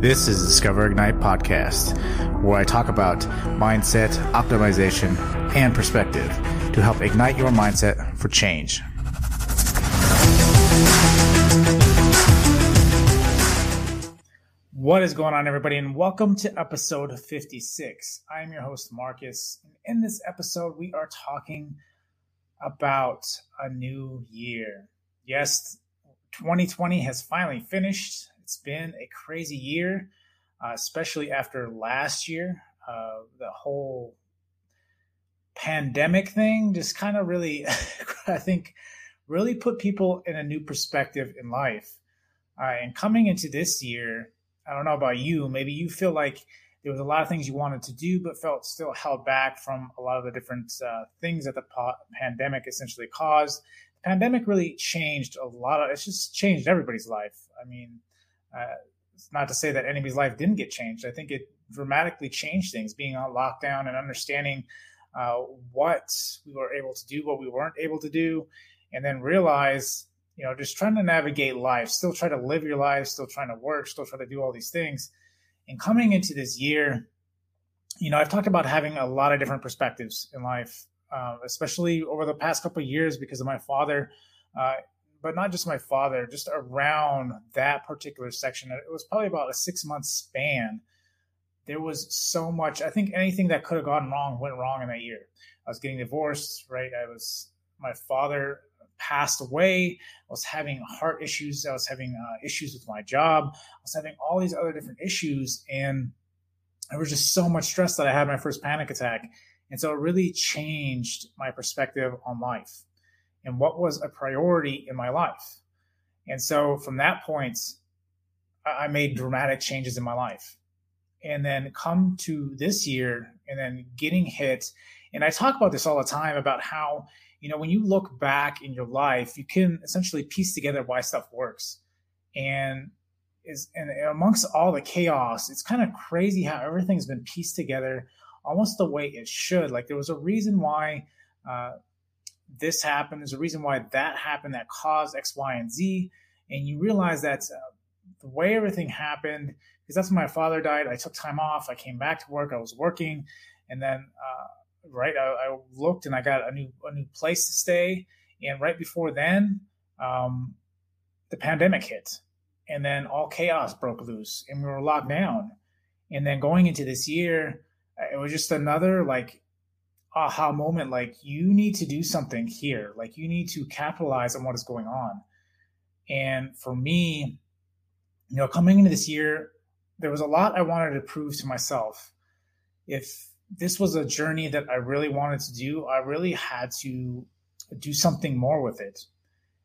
This is Discover Ignite podcast, where I talk about mindset, optimization, and perspective to help ignite your mindset for change. What is going on, everybody, and welcome to episode 56. I am your host, Marcus. And in this episode, we are talking about a new year. Yes, 2020 has finally finished. It's been a crazy year, uh, especially after last year. Uh, the whole pandemic thing just kind of really, I think, really put people in a new perspective in life. Uh, and coming into this year, I don't know about you, maybe you feel like there was a lot of things you wanted to do, but felt still held back from a lot of the different uh, things that the po- pandemic essentially caused. The pandemic really changed a lot of, it's just changed everybody's life. I mean, uh, it's not to say that anybody's life didn't get changed. I think it dramatically changed things, being on lockdown and understanding uh, what we were able to do, what we weren't able to do, and then realize, you know, just trying to navigate life, still try to live your life, still trying to work, still try to do all these things. And coming into this year, you know, I've talked about having a lot of different perspectives in life, uh, especially over the past couple years because of my father. Uh, but not just my father, just around that particular section. It was probably about a six month span. There was so much. I think anything that could have gone wrong went wrong in that year. I was getting divorced, right? I was, my father passed away. I was having heart issues. I was having uh, issues with my job. I was having all these other different issues. And there was just so much stress that I had my first panic attack. And so it really changed my perspective on life and what was a priority in my life. And so from that point, I made dramatic changes in my life. And then come to this year and then getting hit. And I talk about this all the time about how, you know, when you look back in your life, you can essentially piece together why stuff works. And is and amongst all the chaos, it's kind of crazy how everything's been pieced together almost the way it should. Like there was a reason why uh, this happened. There's a reason why that happened that caused X, Y, and Z. And you realize that uh, the way everything happened, because that's when my father died. I took time off. I came back to work. I was working, and then uh, right, I, I, looked and I got a new a new place to stay. And right before then, um, the pandemic hit, and then all chaos broke loose, and we were locked down. And then going into this year, it was just another like aha moment like you need to do something here. Like you need to capitalize on what is going on. And for me you know coming into this year there was a lot i wanted to prove to myself. If this was a journey that i really wanted to do i really had to do something more with it.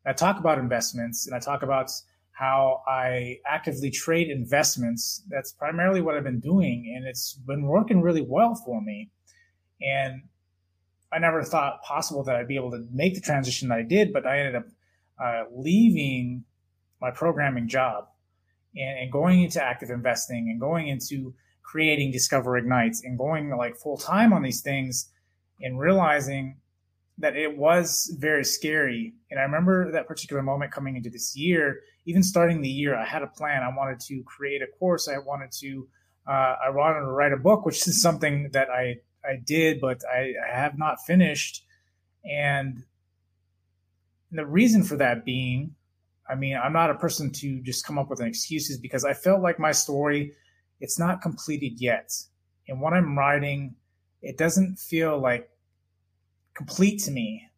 I talk about investments and i talk about how i actively trade investments. That's primarily what i've been doing and it's been working really well for me. And I never thought possible that I'd be able to make the transition that I did, but I ended up uh, leaving my programming job and, and, going into active investing and going into creating Discover Ignites and going like full time on these things and realizing that it was very scary. And I remember that particular moment coming into this year, even starting the year, I had a plan. I wanted to create a course. I wanted to, uh, I wanted to write a book, which is something that I I did, but I, I have not finished. And the reason for that being, I mean, I'm not a person to just come up with an excuses because I felt like my story, it's not completed yet. And what I'm writing, it doesn't feel like complete to me.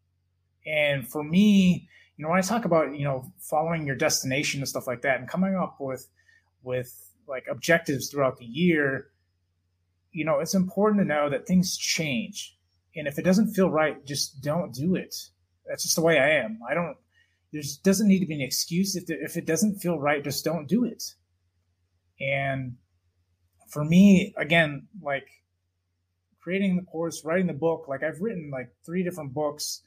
And for me, you know, when I talk about, you know, following your destination and stuff like that and coming up with, with like objectives throughout the year, you know, it's important to know that things change. And if it doesn't feel right, just don't do it. That's just the way I am. I don't, there doesn't need to be an excuse. If, if it doesn't feel right, just don't do it. And for me, again, like creating the course, writing the book, like I've written like three different books.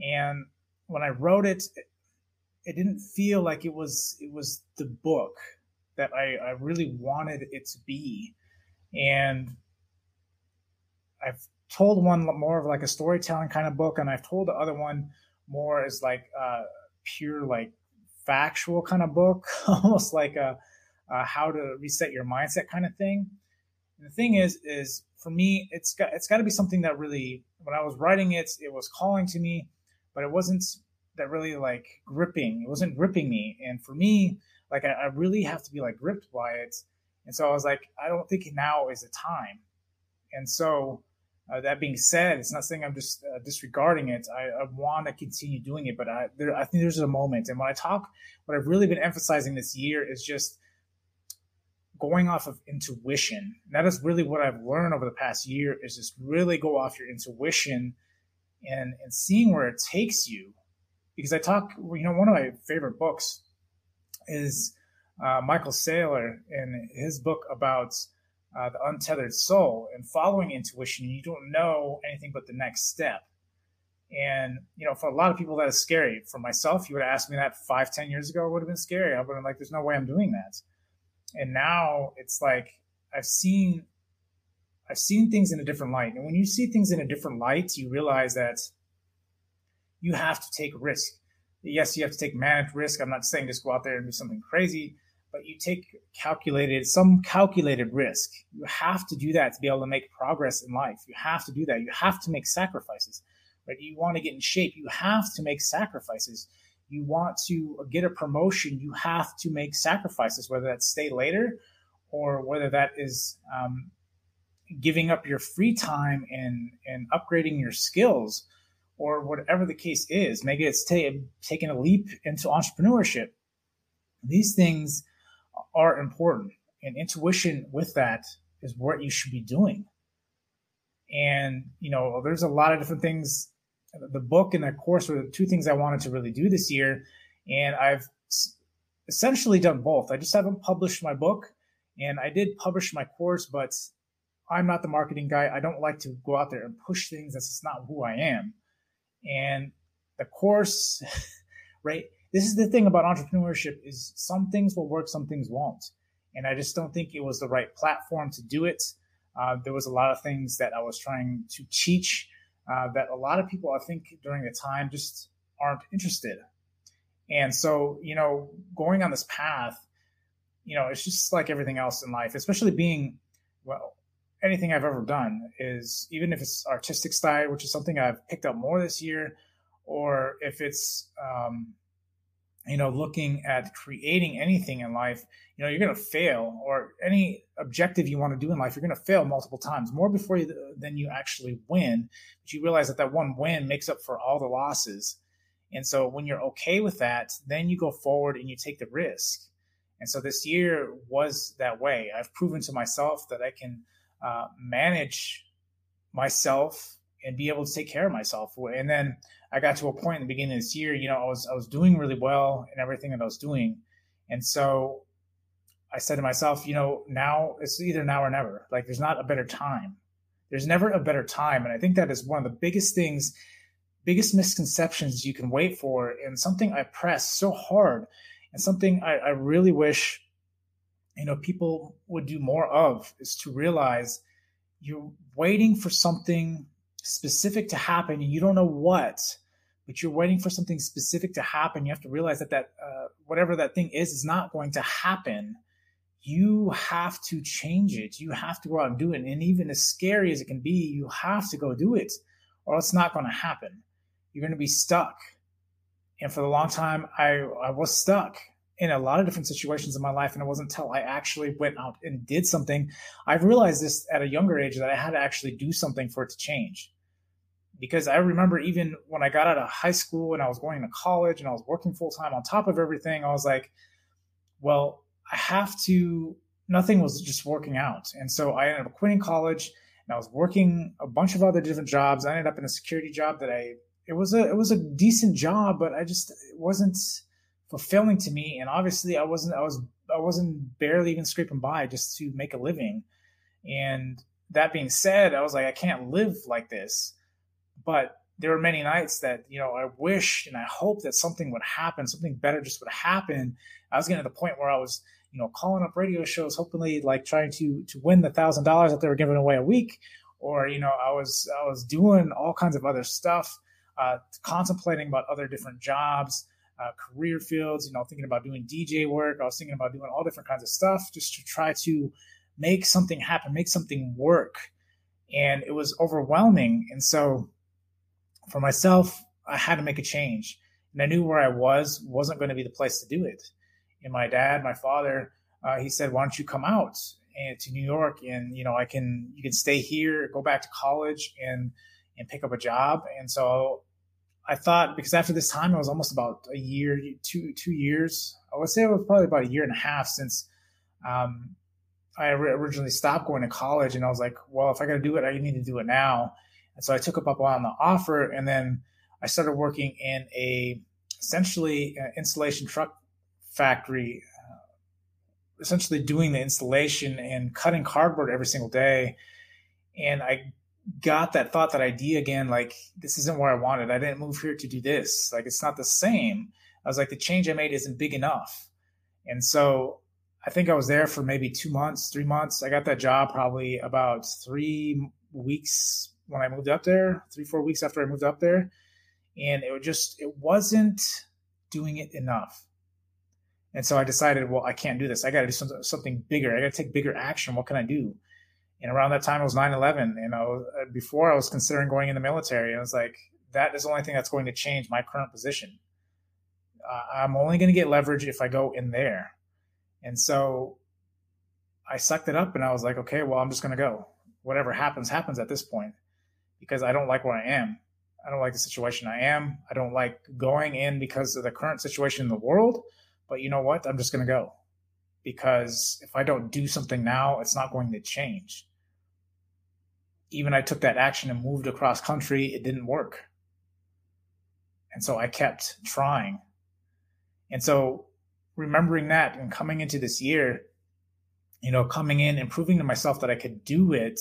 And when I wrote it, it didn't feel like it was, it was the book that I, I really wanted it to be. And I've told one more of like a storytelling kind of book, and I've told the other one more as like a pure like factual kind of book, almost like a uh, how to reset your mindset kind of thing. And the thing is, is for me, it's got it's got to be something that really, when I was writing it, it was calling to me, but it wasn't that really like gripping. It wasn't gripping me. And for me, like I, I really have to be like gripped by it. And so I was like, I don't think now is the time. And so uh, that being said, it's not saying I'm just uh, disregarding it. I, I want to continue doing it, but I, there, I think there's a moment. And when I talk, what I've really been emphasizing this year is just going off of intuition. And that is really what I've learned over the past year is just really go off your intuition and, and seeing where it takes you. Because I talk, you know, one of my favorite books is uh, Michael Saylor and his book about uh, the untethered soul and following intuition, you don't know anything but the next step. And you know, for a lot of people, that is scary. For myself, you would have asked me that five, ten years ago, it would have been scary. I would have been like, "There's no way I'm doing that." And now it's like I've seen, I've seen things in a different light. And when you see things in a different light, you realize that you have to take risk. Yes, you have to take managed risk. I'm not saying just go out there and do something crazy, but you take calculated some calculated risk. You have to do that to be able to make progress in life. You have to do that. You have to make sacrifices. Right? You want to get in shape. You have to make sacrifices. You want to get a promotion. You have to make sacrifices, whether that's stay later or whether that is um, giving up your free time and, and upgrading your skills or whatever the case is. Maybe it's t- taking a leap into entrepreneurship. These things are important. And intuition with that is what you should be doing. And, you know, there's a lot of different things. The book and the course were the two things I wanted to really do this year. And I've essentially done both. I just haven't published my book and I did publish my course, but I'm not the marketing guy. I don't like to go out there and push things. That's just not who I am. And the course, right? This is the thing about entrepreneurship is some things will work, some things won't. And I just don't think it was the right platform to do it. Uh, there was a lot of things that I was trying to teach uh, that a lot of people, I think, during the time just aren't interested. And so, you know, going on this path, you know, it's just like everything else in life, especially being, well, anything I've ever done is even if it's artistic style, which is something I've picked up more this year, or if it's, um, you know, looking at creating anything in life, you know, you're going to fail or any objective you want to do in life, you're going to fail multiple times, more before you, than you actually win. But you realize that that one win makes up for all the losses. And so when you're okay with that, then you go forward and you take the risk. And so this year was that way. I've proven to myself that I can uh, manage myself and be able to take care of myself. And then I got to a point in the beginning of this year, you know, I was I was doing really well in everything that I was doing. And so I said to myself, you know, now it's either now or never. Like there's not a better time. There's never a better time. And I think that is one of the biggest things, biggest misconceptions you can wait for, and something I press so hard, and something I, I really wish, you know, people would do more of is to realize you're waiting for something specific to happen and you don't know what but you're waiting for something specific to happen you have to realize that that uh, whatever that thing is is not going to happen. You have to change it. You have to go out and do it. And even as scary as it can be you have to go do it or it's not going to happen. You're going to be stuck. And for a long time i i was stuck in a lot of different situations in my life. And it wasn't until I actually went out and did something. I've realized this at a younger age that I had to actually do something for it to change. Because I remember even when I got out of high school and I was going to college and I was working full time on top of everything, I was like, well, I have to, nothing was just working out. And so I ended up quitting college and I was working a bunch of other different jobs. I ended up in a security job that I, it was a, it was a decent job, but I just, it wasn't, fulfilling to me. And obviously, I wasn't I was I wasn't barely even scraping by just to make a living. And that being said, I was like, I can't live like this. But there were many nights that you know I wish and I hope that something would happen, something better just would happen. I was getting to the point where I was you know calling up radio shows, hopefully like trying to to win the thousand dollars that they were giving away a week, or you know I was I was doing all kinds of other stuff, uh, contemplating about other different jobs uh, career fields. You know, thinking about doing DJ work. I was thinking about doing all different kinds of stuff just to try to make something happen, make something work. And it was overwhelming. And so for myself, I had to make a change. And I knew where I was wasn't going to be the place to do it. And my dad, my father, uh, he said, "Why don't you come out and, to New York and you know I can you can stay here, go back to college and and pick up a job." And so I thought because after this time, it was almost about a year, two two years. I would say it was probably about a year and a half since um, I originally stopped going to college, and I was like, well, if I got to do it, I need to do it now. And so I took up on the offer, and then I started working in a essentially an installation truck factory, uh, essentially doing the installation and cutting cardboard every single day. And I got that thought, that idea again, like this isn't where I wanted. I didn't move here to do this. Like it's not the same. I was like, the change I made isn't big enough. And so I think I was there for maybe two months, three months. I got that job probably about three weeks when I moved up there, three, four weeks after I moved up there. And it was just, it wasn't doing it enough. And so I decided, well, I can't do this. I got to do something, something bigger. I got to take bigger action. What can I do? And around that time, it was 9 11. And I was, before I was considering going in the military, I was like, that is the only thing that's going to change my current position. Uh, I'm only going to get leverage if I go in there. And so I sucked it up and I was like, okay, well, I'm just going to go. Whatever happens, happens at this point because I don't like where I am. I don't like the situation I am. I don't like going in because of the current situation in the world. But you know what? I'm just going to go because if I don't do something now, it's not going to change. Even I took that action and moved across country, it didn't work. And so I kept trying. And so remembering that and coming into this year, you know, coming in and proving to myself that I could do it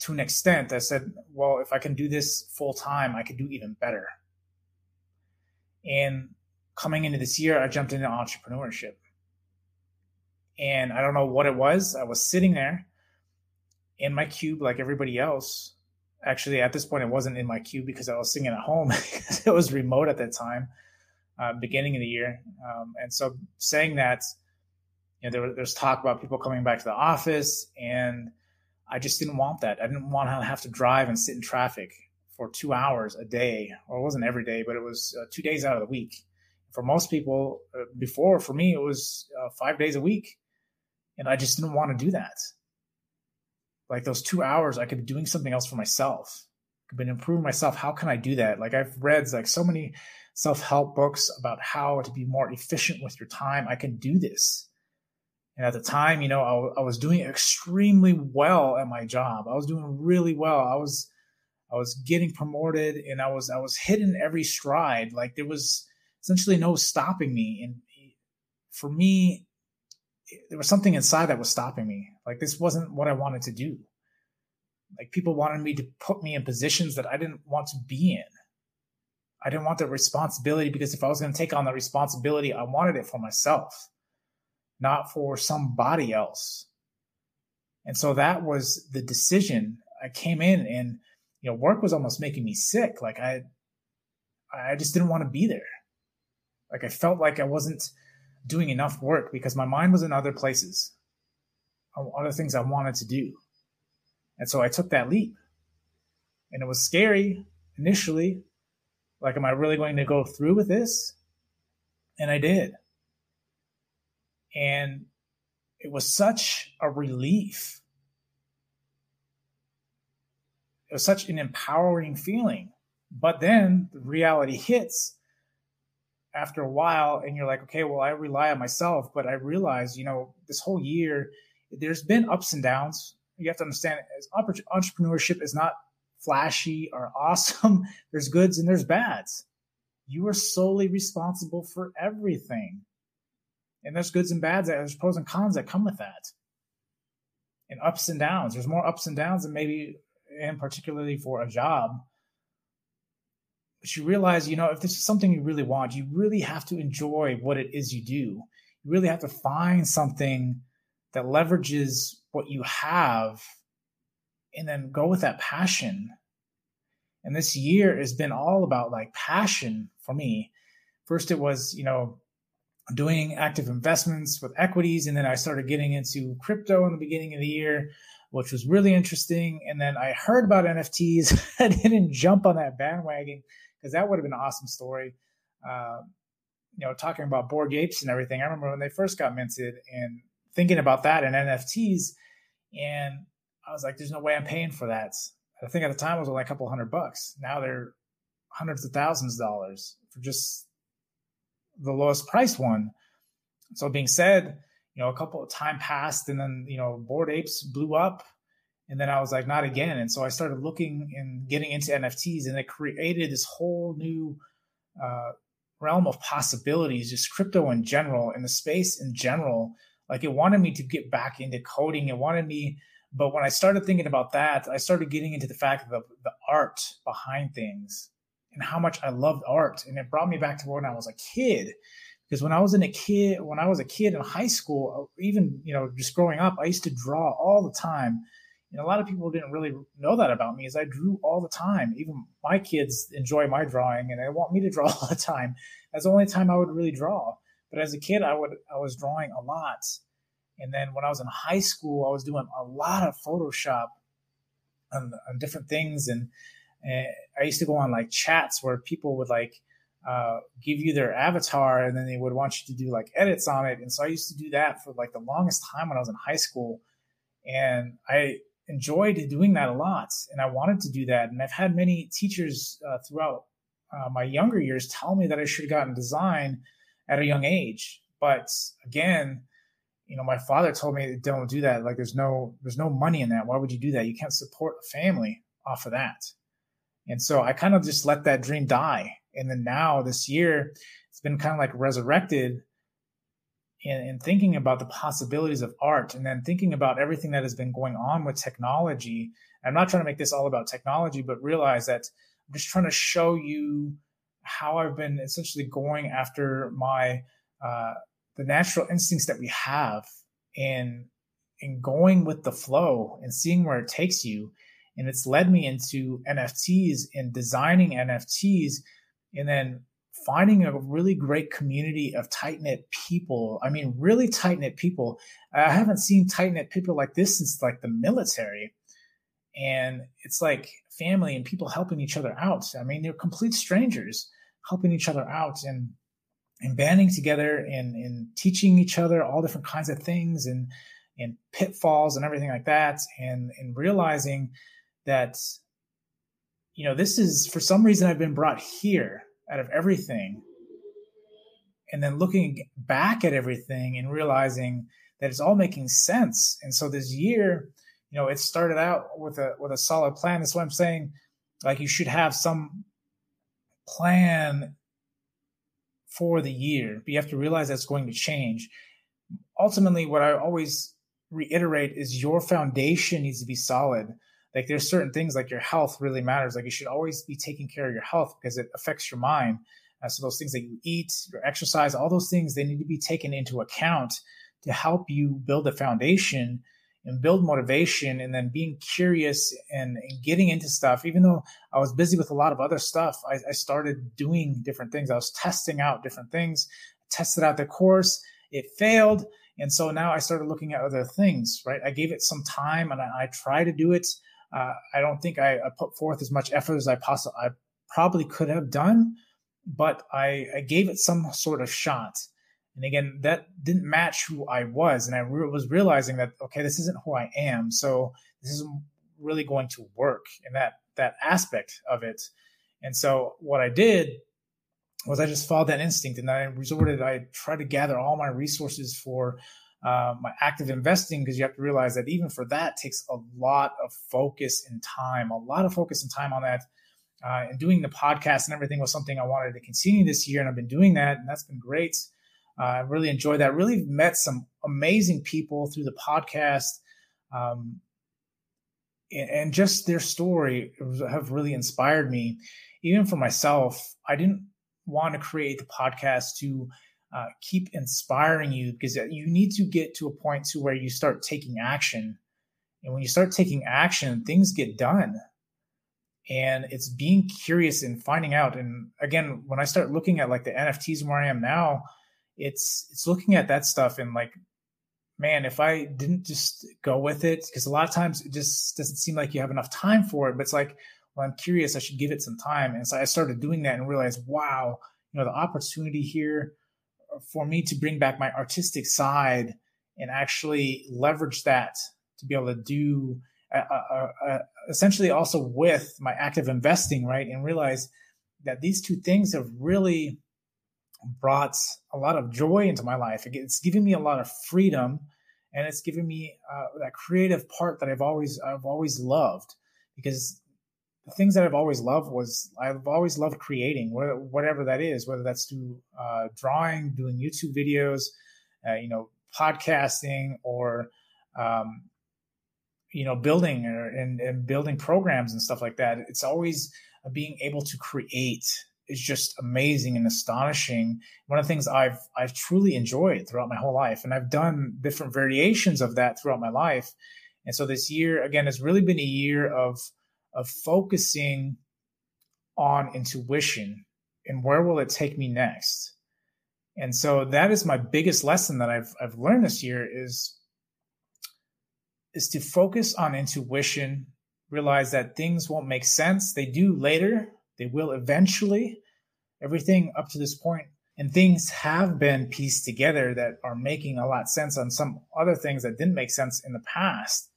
to an extent, I said, well, if I can do this full time, I could do even better. And coming into this year, I jumped into entrepreneurship. And I don't know what it was. I was sitting there in my cube like everybody else. Actually, at this point, it wasn't in my cube because I was singing at home it was remote at that time uh, beginning of the year. Um, and so saying that, you know, there, there's talk about people coming back to the office, and I just didn't want that. I didn't want to have to drive and sit in traffic for two hours a day, or it wasn't every day, but it was uh, two days out of the week. For most people, uh, before for me, it was uh, five days a week, and I just didn't want to do that. Like those two hours, I could be doing something else for myself. Could be improving myself. How can I do that? Like I've read like so many self-help books about how to be more efficient with your time. I can do this. And at the time, you know, I, I, was doing extremely well at my job. I was doing really well. I was, I was getting promoted, and I was, I was hitting every stride. Like there was essentially no stopping me. And for me, there was something inside that was stopping me. Like this wasn't what I wanted to do. Like people wanted me to put me in positions that I didn't want to be in. I didn't want the responsibility because if I was going to take on the responsibility, I wanted it for myself, not for somebody else. And so that was the decision. I came in and, you know, work was almost making me sick. Like I, I just didn't want to be there. Like I felt like I wasn't doing enough work because my mind was in other places, other things I wanted to do. And so I took that leap. And it was scary initially like, am I really going to go through with this? And I did. And it was such a relief. It was such an empowering feeling. But then the reality hits after a while, and you're like, okay, well, I rely on myself. But I realize, you know, this whole year, there's been ups and downs. You have to understand, as entrepreneurship is not flashy or awesome. There's goods and there's bads. You are solely responsible for everything. And there's goods and bads. There's pros and cons that come with that. And ups and downs. There's more ups and downs than maybe, and particularly for a job. But you realize, you know, if this is something you really want, you really have to enjoy what it is you do. You really have to find something that leverages what you have and then go with that passion. And this year has been all about like passion for me. first it was, you know, doing active investments with equities. And then I started getting into crypto in the beginning of the year, which was really interesting. And then I heard about NFTs. I didn't jump on that bandwagon because that would have been an awesome story. Uh, you know, talking about Bored Apes and everything. I remember when they first got minted and thinking about that and NFTs. And I was like, there's no way I'm paying for that. I think at the time it was only a couple hundred bucks. Now they're hundreds of thousands of dollars for just the lowest price one. So being said, you know, a couple of time passed and then, you know, Bored Apes blew up. And then I was like, not again. And so I started looking and getting into NFTs and it created this whole new uh, realm of possibilities, just crypto in general and the space in general. Like it wanted me to get back into coding. It wanted me, but when I started thinking about that, I started getting into the fact of the, the art behind things and how much I loved art. And it brought me back to when I was a kid. Because when I was in a kid, when I was a kid in high school, even you know, just growing up, I used to draw all the time. And a lot of people didn't really know that about me, is I drew all the time. Even my kids enjoy my drawing, and they want me to draw all the time. That's the only time I would really draw. But as a kid, I would I was drawing a lot. And then when I was in high school, I was doing a lot of Photoshop on, on different things, and and I used to go on like chats where people would like uh, give you their avatar and then they would want you to do like edits on it. And so I used to do that for like the longest time when I was in high school. And I enjoyed doing that a lot. And I wanted to do that. And I've had many teachers uh, throughout uh, my younger years tell me that I should have gotten design at a young age. But again, you know, my father told me don't do that. Like there's no there's no money in that. Why would you do that? You can't support a family off of that. And so I kind of just let that dream die. And then now this year, it's been kind of like resurrected in, in thinking about the possibilities of art and then thinking about everything that has been going on with technology. I'm not trying to make this all about technology, but realize that I'm just trying to show you how I've been essentially going after my uh, the natural instincts that we have in in going with the flow and seeing where it takes you and it's led me into NFTs and designing NFTs and then finding a really great community of tight knit people. I mean, really tight knit people. I haven't seen tight knit people like this since like the military. And it's like family and people helping each other out. I mean, they're complete strangers helping each other out and and banding together and, and teaching each other all different kinds of things and and pitfalls and everything like that and and realizing that you know this is for some reason i've been brought here out of everything. And then looking back at everything and realizing that it's all making sense. And so this year you know it started out with a with a solid plan. That's what i'm saying like you should have some plan for the year but you have to realize that's going to change. Ultimately what i always reiterate is your foundation needs to be solid. Like there's certain things like your health really matters. Like you should always be taking care of your health because it affects your mind. Uh, so those things that you eat your exercise all those things they need to be taken into account to help you build a foundation and build motivation and then being curious and, and, getting into stuff. Even though i was busy with a lot of other stuff I, I started doing different things. I was testing out different things. Tested out the course. It failed. And so now i started looking at other things right? I gave it some time and i, I try to do it. Uh, I don't think I, I, put forth as much effort as I possibly I probably could have done, but I, I, gave it some sort of shot. And again, that didn't match who I was, and I re- was realizing that okay, this isn't who I am. So this isn't really going to work in that that aspect of it. And so what I did was I just followed that instinct, and I resorted. I tried to gather all my resources for uh, my active investing because you have to realize that even for that takes a lot of focus and time, a lot of focus and time on that. Uh, and doing the podcast and everything was something I wanted to continue this year, and I've been doing that, and that's been great. Uh, I really enjoyed that. Really met some amazing people through the podcast, um, and, and just their story have really inspired me. Even for myself, I didn't want to create the podcast to uh, keep inspiring you because you need to get to a point to where you start taking action and when you start taking action things get done and it's being curious and finding out and again when i start looking at like the nfts where i am now it's it's looking at that stuff and like man if i didn't just go with it because a lot of times it just doesn't seem like you have enough time for it but it's like well i'm curious i should give it some time and so i started doing that and realized wow you know the opportunity here for me to bring back my artistic side and actually leverage that to be able to do uh, uh, uh, essentially also with my active investing, right? And realize that these two things have really brought a lot of joy into my life. It's giving me a lot of freedom, and it's giving me uh, that creative part that I've always I've always loved. Because the things that I've always loved was I've always loved creating, whatever that is, whether that's through uh, drawing, doing YouTube videos, uh, you know, podcasting, or um, you know building or, and, and building programs and stuff like that it's always being able to create is just amazing and astonishing. One of the things i've i've truly enjoyed throughout my whole life and i've done different variations of that throughout my life. And so this year again has really been a year of of focusing on intuition and where will it take me next? And so that is my biggest lesson that i've i've learned this year is is to focus on intuition, realize that things won't make sense. They do later, they will eventually. Everything up to this point, and things have been pieced together that are making a lot of sense on some other things that didn't make sense in the past.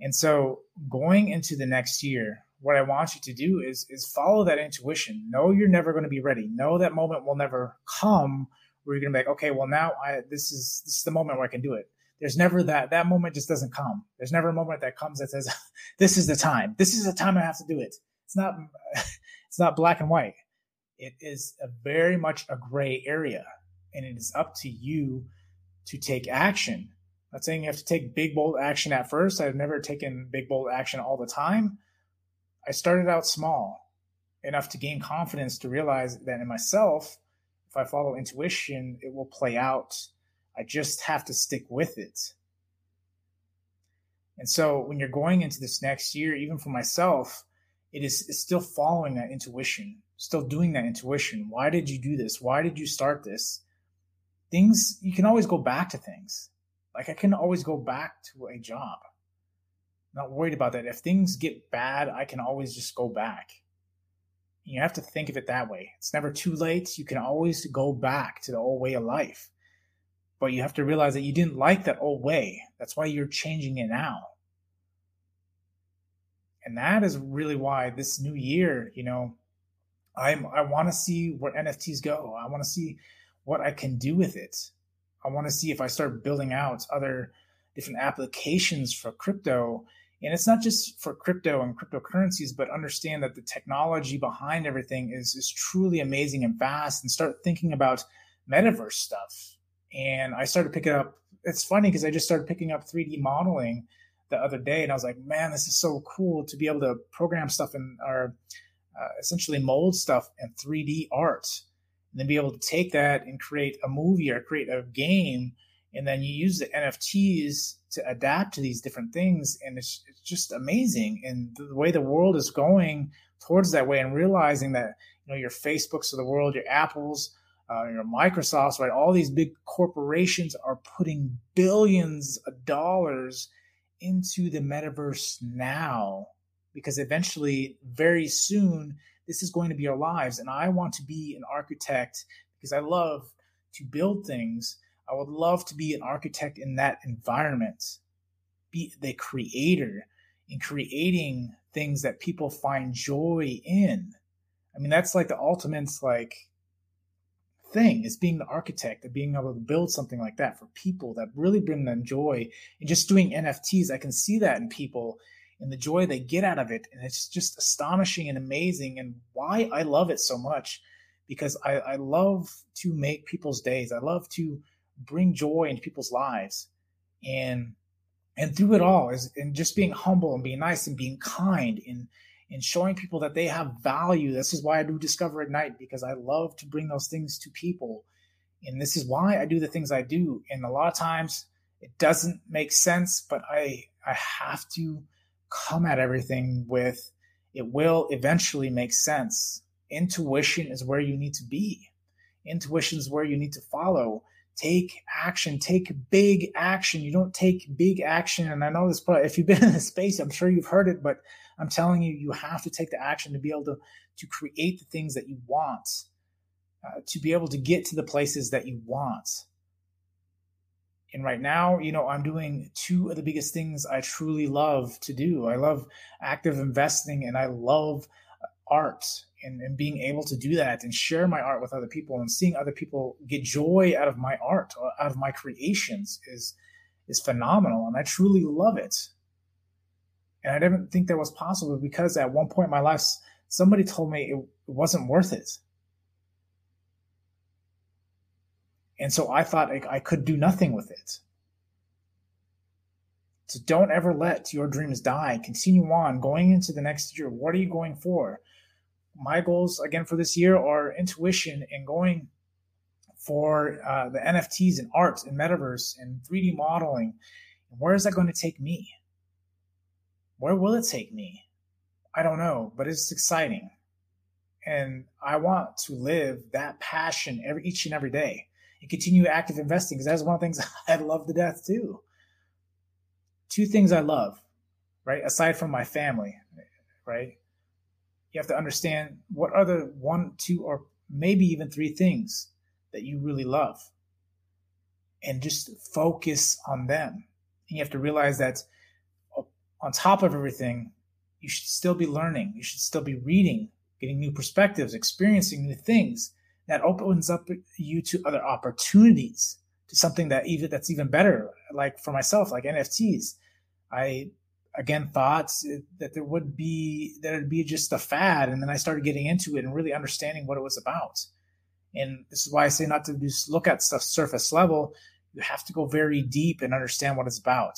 And so, going into the next year, what I want you to do is is follow that intuition. Know you're never going to be ready. Know that moment will never come where you're going to be like, okay, well now I this is this is the moment where I can do it there's never that that moment just doesn't come there's never a moment that comes that says this is the time this is the time i have to do it it's not it's not black and white. It is very much a gray area and it is up to you to take action. I'm not saying you have to take big bold action at first. I've never taken big bold action all the time. I started out small enough to gain confidence to realize that in myself if i follow intuition it will play out. I just have to stick with it. And so when you're going into this next year, even for myself, it is still following that intuition, still doing that intuition. Why did you do this? Why did you start this? Things, you can always go back to things. Like I can always go back to a job. not worried about that. If things get bad, I can always just go back. You have to think of it that way. It's never too late. You can always go back to the old way of life but you have to realize that you didn't like that old way. That's why you're changing it now. And that is really why this new year, you know, I'm I want to see where NFTs go. I want to see what I can do with it. I want to see if I start building out other different applications for crypto. And it's not just for crypto and cryptocurrencies, but understand that the technology behind everything is is truly amazing and vast and start thinking about metaverse stuff and I started picking up. It's funny because I just started picking up 3D modeling the other day, and I was like, man, this is so cool to be able to program stuff and or uh, essentially mold stuff in 3D art, and then be able to take that and create a movie or create a game, and then you use the NFTs to adapt to these different things, and it's, it's just amazing. And the way the world is going towards that way, and realizing that you know your Facebooks of the world, your Apples uh, you know, Microsoft's right. All these big corporations are putting billions of dollars into the metaverse now because eventually, very soon, this is going to be our lives. And I want to be an architect because I love to build things. I would love to be an architect in that environment, be the creator in creating things that people find joy in. I mean, that's like the ultimate, like, thing is being the architect of being able to build something like that for people that really bring them joy and just doing nfts i can see that in people and the joy they get out of it. And it's just astonishing and amazing and why i love it so much because i, I love to make people's days. I love to bring joy into people's lives. And and through it all is and just being humble and being nice and being kind and and showing people that they have value. This is why I do Discover Ignite because I love to bring those things to people. And this is why I do the things I do. And a lot of times it doesn't make sense, but I I have to come at everything with it will eventually make sense. Intuition is where you need to be. Intuition is where you need to follow. Take action, take big action. You don't take big action. And I know this, but if you've been in this space, I'm sure you've heard it, but I'm telling you, you have to take the action to be able to, to create the things that you want, uh, to be able to get to the places that you want. And right now, you know, I'm doing two of the biggest things I truly love to do. I love active investing and I love art and, and being able to do that and share my art with other people and seeing other people get joy out of my art, out of my creations is is phenomenal. And I truly love it. And I didn't think that was possible because at one point in my life, somebody told me it wasn't worth it. And so I thought I, could do nothing with it. So don't ever let your dreams die. Continue on going into the next year. What are you going for? My goals again for this year are intuition and going for uh, the NFTs and art and metaverse and 3D modeling. Where is that going to take me? Where will it take me? I don't know, but it's exciting. And I want to live that passion every each and every day and continue active investing because that's one of the things I love to death too. Two things I love, right? Aside from my family, right? You have to understand what are the one, two, or maybe even three things that you really love and just focus on them. And you have to realize that on top of everything, you should still be learning. You should still be reading, getting new perspectives, experiencing new things. That opens up you to other opportunities to something that even that's even better. Like for myself like nfts i again thought eh, that there would be that it'd be just a fad. And then i started getting into it and really understanding what it was about. And this is why i say not to just look at stuff surface level. You have to go very deep and understand what it's about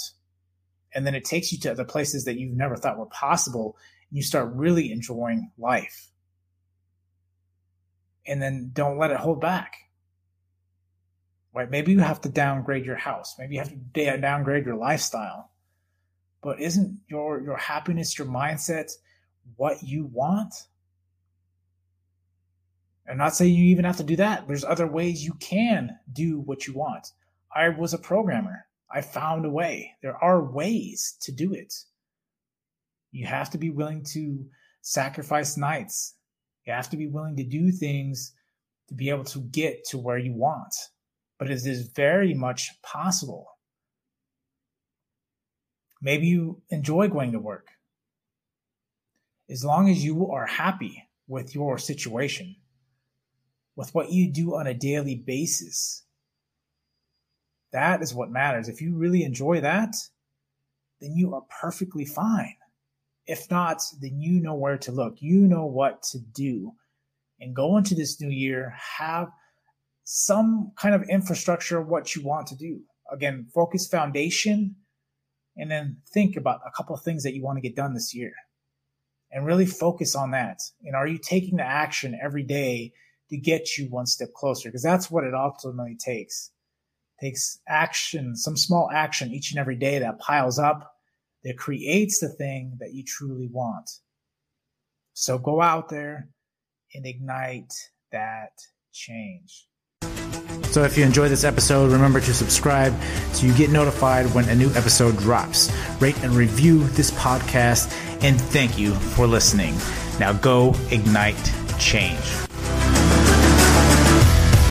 and then it takes you to other places that you've never thought were possible and you start really enjoying life and then don't let it hold back. Right? Maybe you have to downgrade your house. Maybe you have to downgrade your lifestyle. But isn't your your happiness, your mindset, what you want? I'm not saying you even have to do that. There's other ways you can do what you want. I was a programmer. I found a way. There are ways to do it. You have to be willing to sacrifice nights, you have to be willing to do things to be able to get to where you want. But it is very much possible. Maybe you enjoy going to work. As long as you are happy with your situation, with what you do on a daily basis, that is what matters. If you really enjoy that, then you are perfectly fine. If not, then you know where to look. You know what to do. And go into this new year, have some kind of infrastructure of what you want to do. Again, focus foundation, and then think about a couple of things that you want to get done this year. And really focus on that. And are you taking the action every day to get you one step closer? Because that's what it ultimately takes. Takes action, some small action each and every day that piles up that creates the thing that you truly want. So go out there and ignite that change. So if you enjoyed this episode, remember to subscribe so you get notified when a new episode drops. Rate and review this podcast, and thank you for listening. Now go ignite change.